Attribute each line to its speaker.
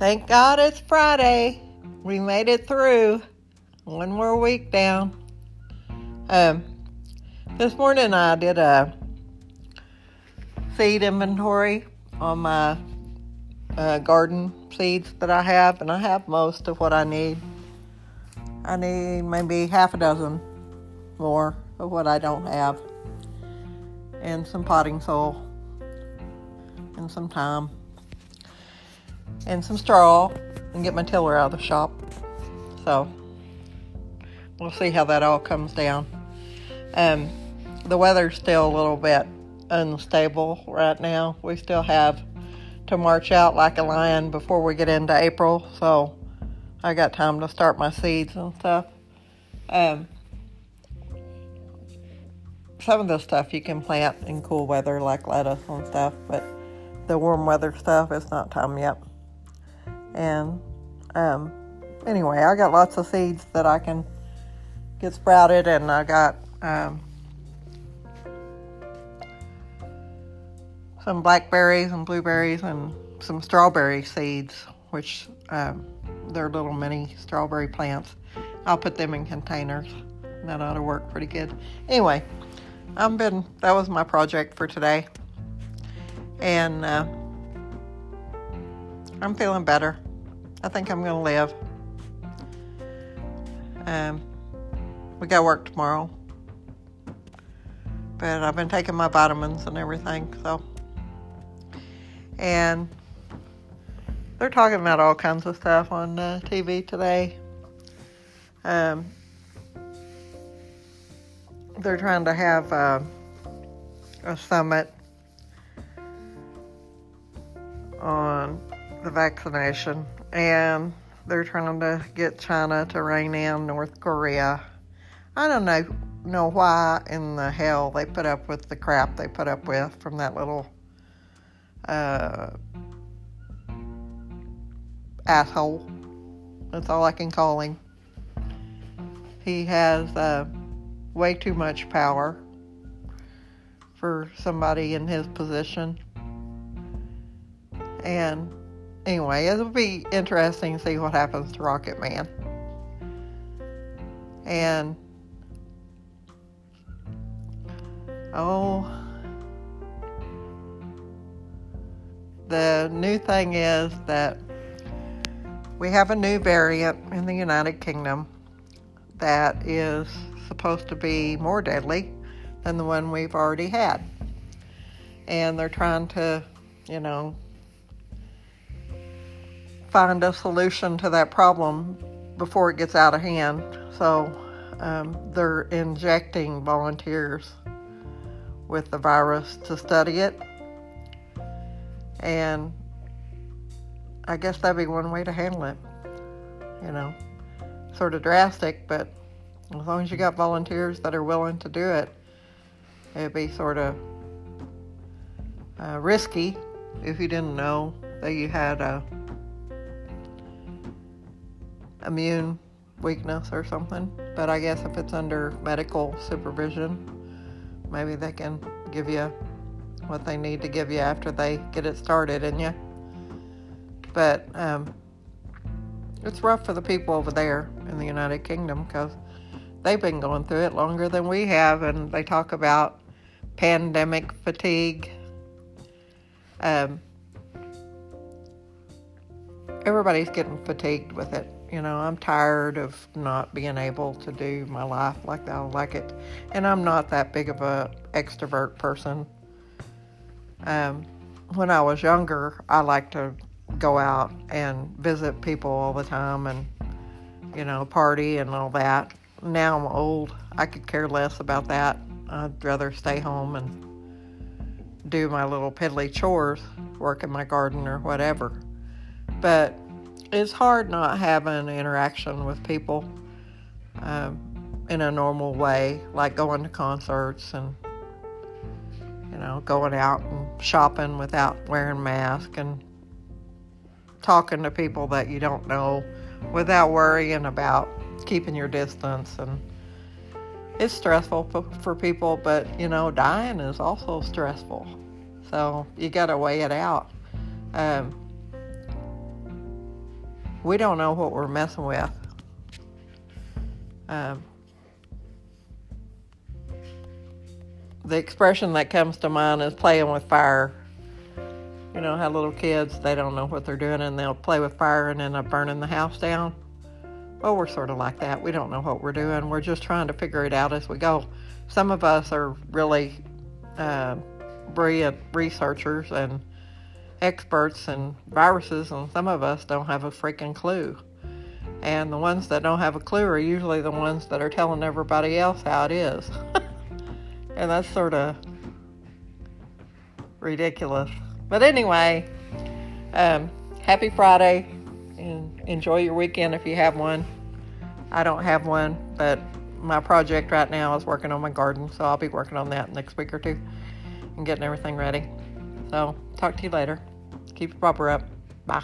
Speaker 1: Thank God it's Friday. We made it through. One more week down. Um, this morning I did a seed inventory on my uh, garden seeds that I have, and I have most of what I need. I need maybe half a dozen more of what I don't have, and some potting soil, and some thyme, and some straw, and get my tiller out of the shop. So we'll see how that all comes down. Um, the weather's still a little bit unstable right now. We still have to march out like a lion before we get into April, so I got time to start my seeds and stuff. Um, some of the stuff you can plant in cool weather, like lettuce and stuff, but the warm weather stuff, it's not time yet. And um, anyway, I got lots of seeds that I can get sprouted, and I got um, some blackberries and blueberries and some strawberry seeds, which um, they're little mini strawberry plants. I'll put them in containers. That ought to work pretty good. Anyway, I've been that was my project for today, and uh, I'm feeling better. I think I'm gonna live. Um, we got work tomorrow, but I've been taking my vitamins and everything, so and they're talking about all kinds of stuff on uh, TV today. Um, they're trying to have uh, a summit the vaccination, and they're trying to get China to rein in North Korea. I don't know know why in the hell they put up with the crap they put up with from that little uh, asshole. That's all I can call him. He has uh, way too much power for somebody in his position. And anyway, it'll be interesting to see what happens to Rocket Man. And oh, the new thing is that we have a new variant in the United Kingdom that is supposed to be more deadly than the one we've already had. And they're trying to, you know, find a solution to that problem before it gets out of hand. So um, they're injecting volunteers with the virus to study it and I guess that'd be one way to handle it. You know, sort of drastic, but as long as you got volunteers that are willing to do it, it'd be sort of uh, risky if you didn't know that you had a immune weakness or something. But I guess if it's under medical supervision, maybe they can give you what they need to give you after they get it started in you. But um, it's rough for the people over there in the United Kingdom because they've been going through it longer than we have, and they talk about pandemic fatigue. Um, everybody's getting fatigued with it. You know, I'm tired of not being able to do my life like I like it, and I'm not that big of a extrovert person. Um, when I was younger, I liked to go out and visit people all the time and, you know, party and all that. Now I'm old. I could care less about that. I'd rather stay home and do my little piddly chores, work in my garden or whatever. But it's hard not having interaction with people um, in a normal way, like going to concerts and you know, going out and shopping without wearing mask and talking to people that you don't know without worrying about keeping your distance. And it's stressful for, for people but you know dying is also stressful. So you got to weigh it out. Um, we don't know what we're messing with. Um, the expression that comes to mind is playing with fire. You know how little kids they don't know what they're doing and they'll play with fire and end up burning the house down. Well, we're sort of like that. We don't know what we're doing. We're just trying to figure it out as we go. Some of us are really uh, brilliant researchers and experts in viruses, and some of us don't have a freaking clue. And the ones that don't have a clue are usually the ones that are telling everybody else how it is. and that's sort of ridiculous. But anyway, um, happy Friday and enjoy your weekend if you have one. I don't have one, but my project right now is working on my garden, so I'll be working on that next week or two and getting everything ready. So, talk to you later. Keep your proper up. Bye.